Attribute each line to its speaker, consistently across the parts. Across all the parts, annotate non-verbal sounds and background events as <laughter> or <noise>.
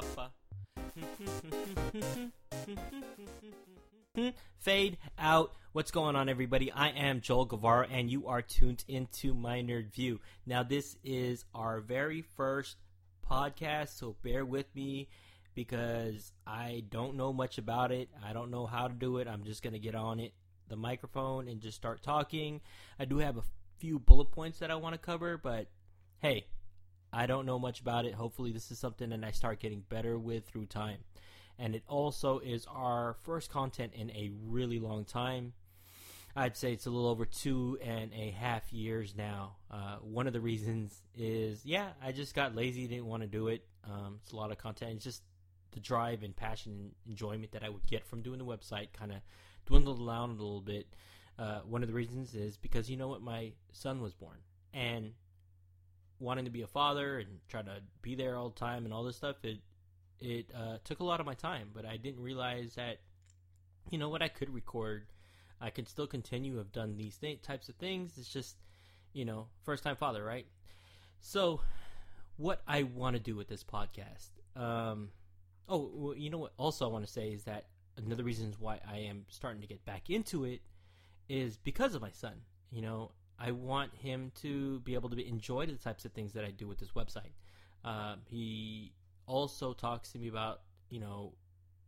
Speaker 1: Papa. Fade out. What's going on, everybody? I am Joel Guevara, and you are tuned into my nerd view. Now, this is our very first podcast, so bear with me because I don't know much about it. I don't know how to do it. I'm just going to get on it, the microphone, and just start talking. I do have a few bullet points that I want to cover, but hey, I don't know much about it. Hopefully, this is something that I start getting better with through time and it also is our first content in a really long time. I'd say it's a little over two and a half years now. Uh, one of the reasons is, yeah, I just got lazy, didn't want to do it. Um, it's a lot of content. It's just the drive and passion and enjoyment that I would get from doing the website kind of dwindled down a little bit. Uh, one of the reasons is because you know what, my son was born, and wanting to be a father and try to be there all the time and all this stuff, it it uh, took a lot of my time, but I didn't realize that, you know what, I could record. I could still continue. Have done these th- types of things. It's just, you know, first time father, right? So, what I want to do with this podcast. Um, oh, well, you know what? Also, I want to say is that another reasons why I am starting to get back into it is because of my son. You know, I want him to be able to be, enjoy the types of things that I do with this website. Um, he also talks to me about, you know,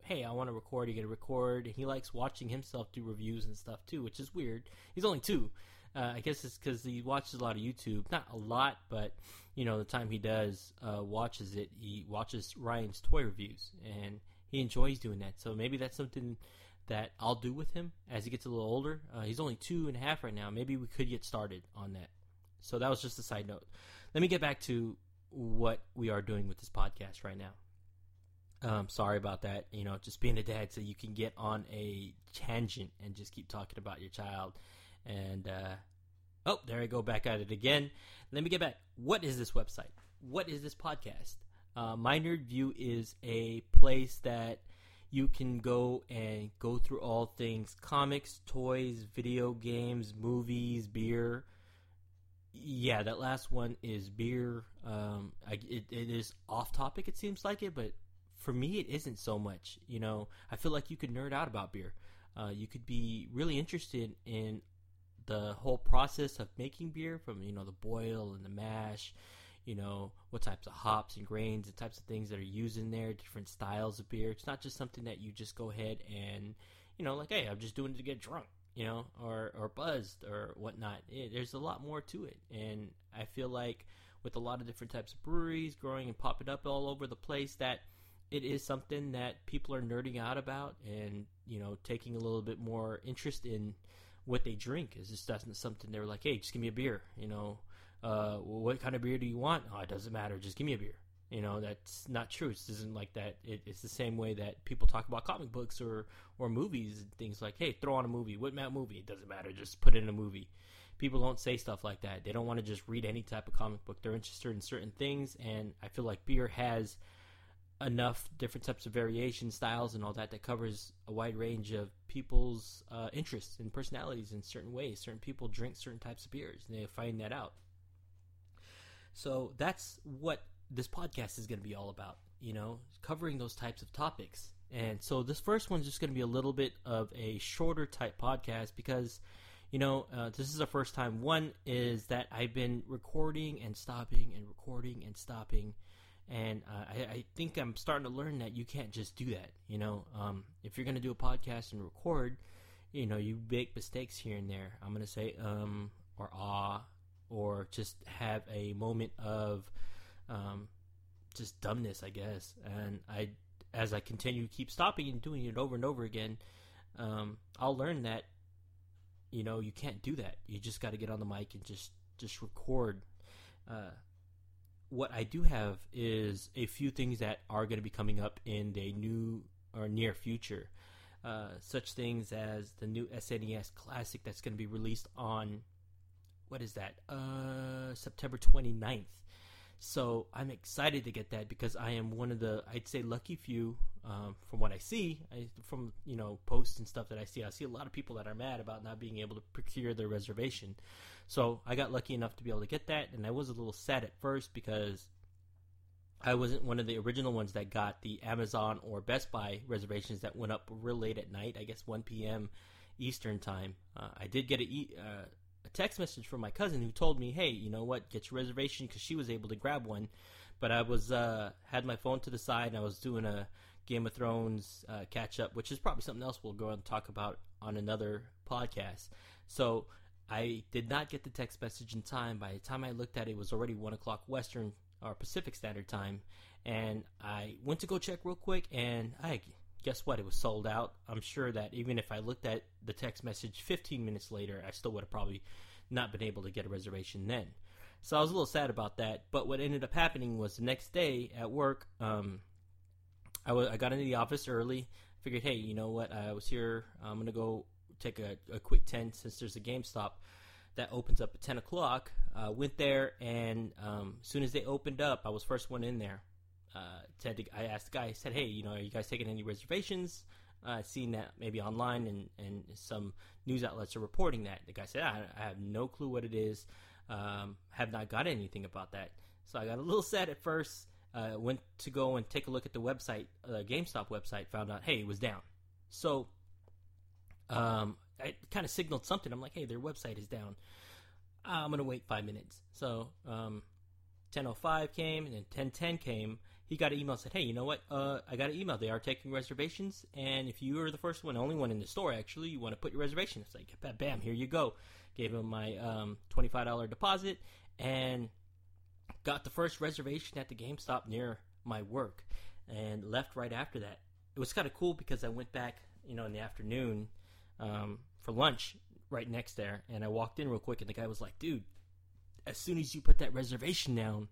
Speaker 1: hey, I want to record. You get to record. He likes watching himself do reviews and stuff too, which is weird. He's only two. Uh, I guess it's because he watches a lot of YouTube. Not a lot, but you know, the time he does uh, watches it, he watches Ryan's toy reviews, and he enjoys doing that. So maybe that's something that I'll do with him as he gets a little older. Uh, he's only two and a half right now. Maybe we could get started on that. So that was just a side note. Let me get back to what we are doing with this podcast right now. Um, sorry about that. You know, just being a dad, so you can get on a tangent and just keep talking about your child. And uh, oh, there I go back at it again. Let me get back. What is this website? What is this podcast? Uh, My Nerd View is a place that you can go and go through all things comics, toys, video games, movies, beer, yeah, that last one is beer. Um, I, it, it is off topic. It seems like it, but for me, it isn't so much. You know, I feel like you could nerd out about beer. Uh, you could be really interested in the whole process of making beer, from you know the boil and the mash. You know what types of hops and grains and types of things that are used in there, different styles of beer. It's not just something that you just go ahead and you know like, hey, I'm just doing it to get drunk you know, or or buzzed or whatnot. It, there's a lot more to it, and I feel like with a lot of different types of breweries growing and popping up all over the place, that it is something that people are nerding out about, and you know, taking a little bit more interest in what they drink. Is just that's not something they're like, hey, just give me a beer, you know. Uh, what kind of beer do you want? Oh, it doesn't matter. Just give me a beer. You know, that's not true. It isn't like that. It, it's the same way that people talk about comic books or, or movies and things like, hey, throw on a movie. What movie? It doesn't matter. Just put it in a movie. People don't say stuff like that. They don't want to just read any type of comic book. They're interested in certain things, and I feel like beer has enough different types of variation styles and all that that covers a wide range of people's uh, interests and personalities in certain ways. Certain people drink certain types of beers, and they find that out. So that's what this podcast is going to be all about, you know, covering those types of topics. And so this first one's just going to be a little bit of a shorter type podcast because, you know, uh, this is the first time. One is that I've been recording and stopping and recording and stopping. And uh, I, I, think I'm starting to learn that you can't just do that. You know, um, if you're going to do a podcast and record, you know, you make mistakes here and there. I'm going to say um or ah or just have a moment of um, just dumbness, I guess. And I, as I continue to keep stopping and doing it over and over again, um, I'll learn that you know you can't do that. You just got to get on the mic and just just record. Uh, what I do have is a few things that are going to be coming up in the new or near future. Uh, such things as the new SNES Classic that's going to be released on what is that? Uh, September 29th. So I'm excited to get that because I am one of the I'd say lucky few um, from what I see I, from you know posts and stuff that I see. I see a lot of people that are mad about not being able to procure their reservation. So I got lucky enough to be able to get that, and I was a little sad at first because I wasn't one of the original ones that got the Amazon or Best Buy reservations that went up real late at night. I guess 1 p.m. Eastern time. Uh, I did get a, uh, a text message from my cousin who told me, "Hey, you know what? Get your reservation because she was able to grab one." But I was uh, had my phone to the side and I was doing a Game of Thrones uh, catch up, which is probably something else we'll go and talk about on another podcast. So I did not get the text message in time. By the time I looked at it, it was already one o'clock Western or Pacific Standard Time, and I went to go check real quick, and I guess what? It was sold out. I'm sure that even if I looked at the text message 15 minutes later, I still would have probably not been able to get a reservation then. So I was a little sad about that. But what ended up happening was the next day at work, um, I, w- I got into the office early. Figured, hey, you know what? I was here. I'm gonna go take a, a quick 10 since there's a GameStop that opens up at 10 o'clock. Uh, went there, and um, as soon as they opened up, I was first one in there. Uh, to, I asked the guy, I said, hey, you know, are you guys taking any reservations? Uh, seen that maybe online and, and some news outlets are reporting that. The guy said, I, I have no clue what it is. Um, have not got anything about that. So I got a little sad at first. Uh, went to go and take a look at the website, uh, GameStop website, found out, hey, it was down. So um, I kind of signaled something. I'm like, hey, their website is down. I'm gonna wait five minutes. So um, 10:05 came, and then 10:10 came. He got an email said, "Hey, you know what? Uh, I got an email. They are taking reservations, and if you are the first one, only one in the store, actually, you want to put your reservation." It's like, bam, bam, here you go. Gave him my um, $25 deposit, and got the first reservation at the GameStop near my work, and left right after that. It was kind of cool because I went back, you know, in the afternoon um, for lunch right next there, and I walked in real quick, and the guy was like, "Dude, as soon as you put that reservation down,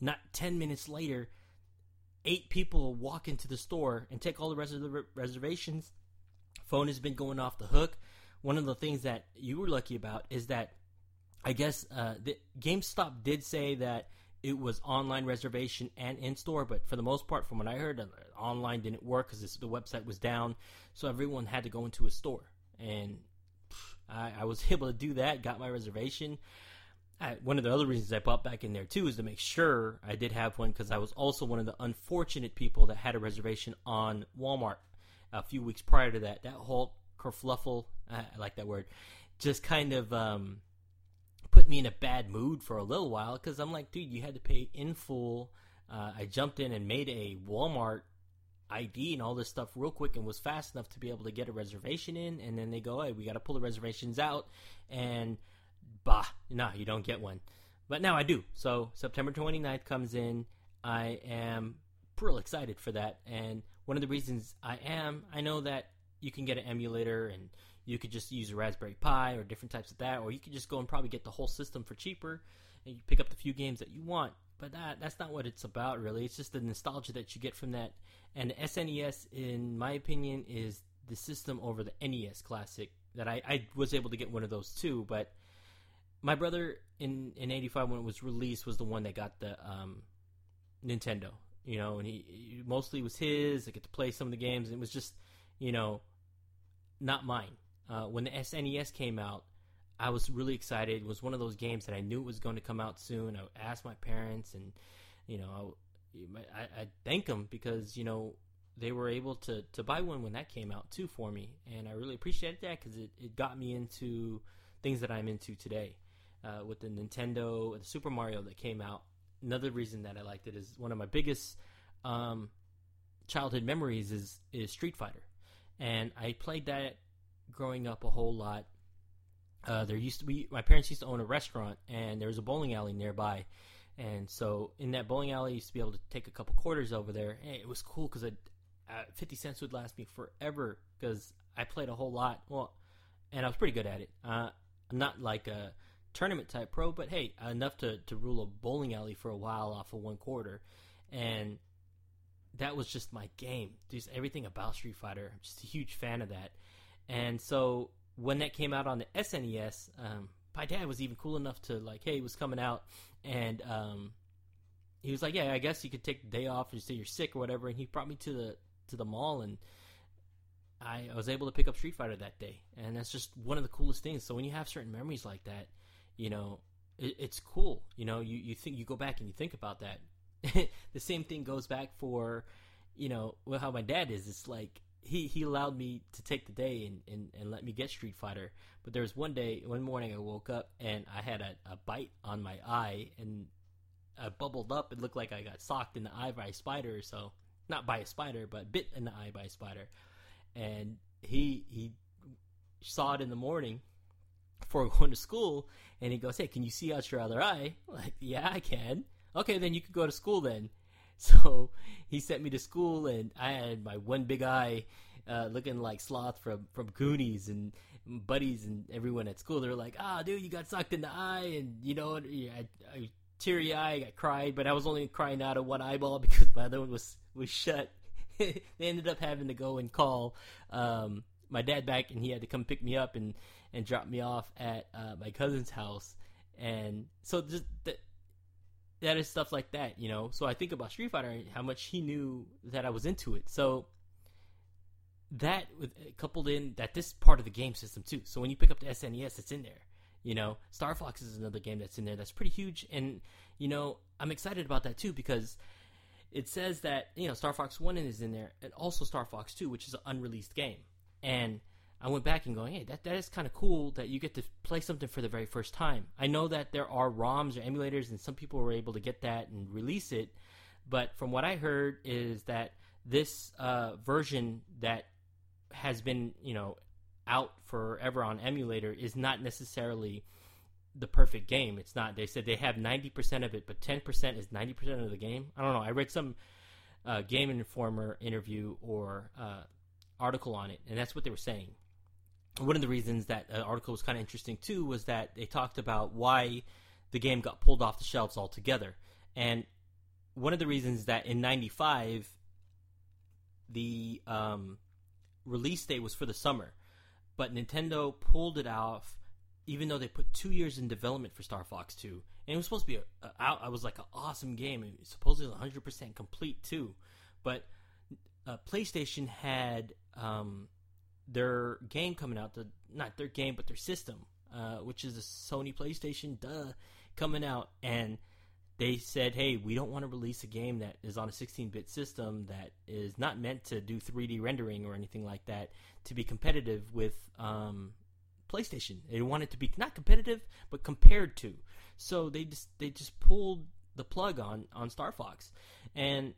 Speaker 1: not ten minutes later, eight people walk into the store and take all the rest of the re- reservations. Phone has been going off the hook. One of the things that you were lucky about is that I guess uh, the GameStop did say that it was online reservation and in store, but for the most part, from what I heard, uh, online didn't work because the website was down, so everyone had to go into a store, and I, I was <laughs> able to do that. Got my reservation. I, one of the other reasons I popped back in there too is to make sure I did have one because I was also one of the unfortunate people that had a reservation on Walmart a few weeks prior to that. That whole kerfluffle, I like that word, just kind of um, put me in a bad mood for a little while because I'm like, dude, you had to pay in full. Uh, I jumped in and made a Walmart ID and all this stuff real quick and was fast enough to be able to get a reservation in. And then they go, hey, we got to pull the reservations out. And bah, nah, you don't get one. But now I do. So September 29th comes in. I am real excited for that. And one of the reasons I am, I know that you can get an emulator and you could just use a Raspberry Pi or different types of that, or you could just go and probably get the whole system for cheaper and you pick up the few games that you want. But that that's not what it's about really. It's just the nostalgia that you get from that. And the SNES, in my opinion, is the system over the NES Classic. That I, I was able to get one of those too, but my brother in in '85 when it was released was the one that got the um, Nintendo. You know, and he, mostly was his. I get to play some of the games, and it was just, you know, not mine uh, when the SNES came out, I was really excited. It was one of those games that I knew was going to come out soon. I asked my parents, and you know, I, I, I thank them because you know they were able to to buy one when that came out too for me, and I really appreciated that because it, it got me into things that I'm into today. Uh, with the Nintendo, the Super Mario that came out. Another reason that I liked it is one of my biggest um, childhood memories is is Street Fighter, and I played that growing up a whole lot. Uh, there used to be my parents used to own a restaurant, and there was a bowling alley nearby. And so in that bowling alley, I used to be able to take a couple quarters over there. And it was cool because uh, fifty cents would last me forever because I played a whole lot. Well, and I was pretty good at it. Uh, not like a tournament type pro, but hey, enough to to rule a bowling alley for a while off of one quarter, and that was just my game. Just everything about Street Fighter. I'm just a huge fan of that. And so when that came out on the SNES, um, my dad was even cool enough to like, hey, it was coming out, and um, he was like, yeah, I guess you could take the day off and say you're sick or whatever. And he brought me to the to the mall, and I, I was able to pick up Street Fighter that day, and that's just one of the coolest things. So when you have certain memories like that, you know, it, it's cool. You know, you you think you go back and you think about that. <laughs> the same thing goes back for, you know, well, how my dad is. It's like he he allowed me to take the day and, and, and let me get Street Fighter. But there was one day, one morning, I woke up and I had a, a bite on my eye and I bubbled up. It looked like I got socked in the eye by a spider. or So not by a spider, but bit in the eye by a spider. And he he saw it in the morning before going to school, and he goes, "Hey, can you see out your other eye?" Like, yeah, I can. Okay, then you could go to school then. <laughs> So he sent me to school, and I had my one big eye, uh, looking like Sloth from from Goonies, and buddies and everyone at school. They're like, "Ah, oh, dude, you got sucked in the eye," and you know, I, I teary eye, I cried, but I was only crying out of one eyeball <laughs> because my other one was was shut. <laughs> they ended up having to go and call um, my dad back, and he had to come pick me up and and drop me off at uh, my cousin's house. And so just that is stuff like that, you know. So I think about Street Fighter and how much he knew that I was into it. So that with coupled in that this part of the game system too. So when you pick up the SNES, it's in there. You know, Star Fox is another game that's in there that's pretty huge, and you know I'm excited about that too because it says that you know Star Fox One is in there, and also Star Fox Two, which is an unreleased game. And I went back and going, hey, that that is kind of cool that you get to play something for the very first time. I know that there are ROMs or emulators, and some people were able to get that and release it, but from what I heard is that this uh, version that has been you know out forever on emulator is not necessarily the perfect game. It's not. They said they have 90% of it, but 10% is 90% of the game. I don't know. I read some uh, Game Informer interview or uh, article on it, and that's what they were saying. One of the reasons that uh, article was kind of interesting too was that they talked about why the game got pulled off the shelves altogether. And one of the reasons that in 95 the um, release date was for the summer, but Nintendo pulled it off even though they put two years in development for Star Fox 2, and it was supposed to be out. I was like an awesome game, and supposedly 100 percent complete too, but uh, PlayStation had um, their game coming out, the not their game, but their system, uh, which is a Sony PlayStation, duh, coming out, and they said, "Hey, we don't want to release a game that is on a 16-bit system that is not meant to do 3D rendering or anything like that to be competitive with um, PlayStation. They want it to be not competitive, but compared to. So they just they just pulled the plug on on Star Fox, and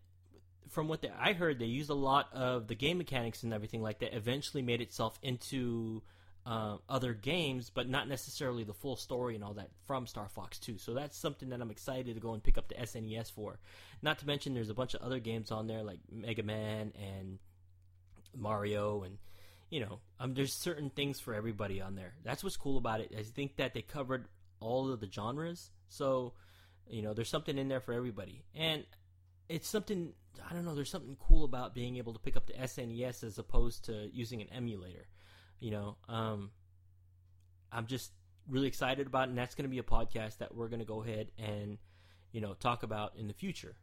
Speaker 1: from what they, I heard, they used a lot of the game mechanics and everything like that. Eventually, made itself into uh, other games, but not necessarily the full story and all that from Star Fox 2. So that's something that I'm excited to go and pick up the SNES for. Not to mention, there's a bunch of other games on there like Mega Man and Mario and you know, um, there's certain things for everybody on there. That's what's cool about it. I think that they covered all of the genres, so you know, there's something in there for everybody, and it's something I don't know. There's something cool about being able to pick up the SNES as opposed to using an emulator. You know, um, I'm just really excited about, it, and that's going to be a podcast that we're going to go ahead and you know talk about in the future.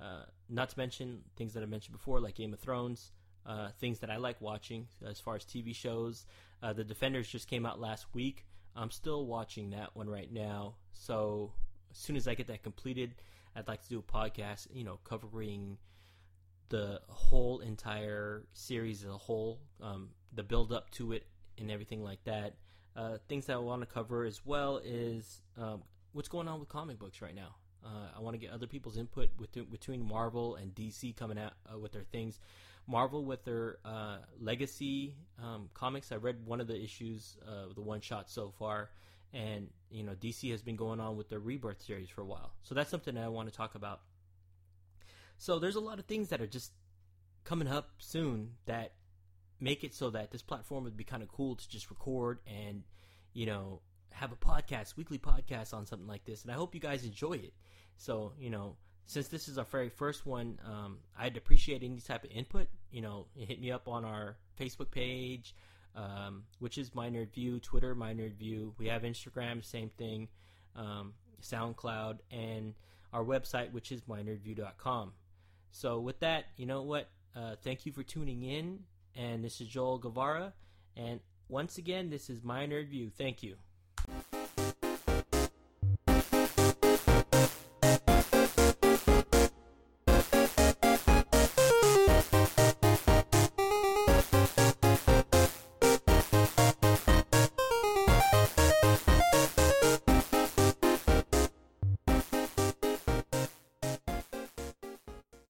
Speaker 1: Uh, not to mention things that I mentioned before, like Game of Thrones uh, things that I like watching as far as TV shows. Uh, the Defenders just came out last week. I'm still watching that one right now. So as soon as I get that completed, I'd like to do a podcast, you know, covering the whole entire series as a whole, um, the build up to it, and everything like that. Uh, things that I want to cover as well is um, what's going on with comic books right now. Uh, I want to get other people's input with, between Marvel and DC coming out uh, with their things. Marvel with their uh, legacy um, comics. I read one of the issues, uh, the one shot so far, and you know DC has been going on with their Rebirth series for a while. So that's something that I want to talk about. So there's a lot of things that are just coming up soon that make it so that this platform would be kind of cool to just record and you know have a podcast, weekly podcast on something like this. And I hope you guys enjoy it. So you know since this is our very first one, um, I'd appreciate any type of input. You know, hit me up on our Facebook page, um, which is My Nerd View, Twitter, My Nerd View. We have Instagram, same thing, um, SoundCloud, and our website, which is mynerdview.com. So, with that, you know what? Uh, thank you for tuning in. And this is Joel Guevara. And once again, this is My Nerd View. Thank you.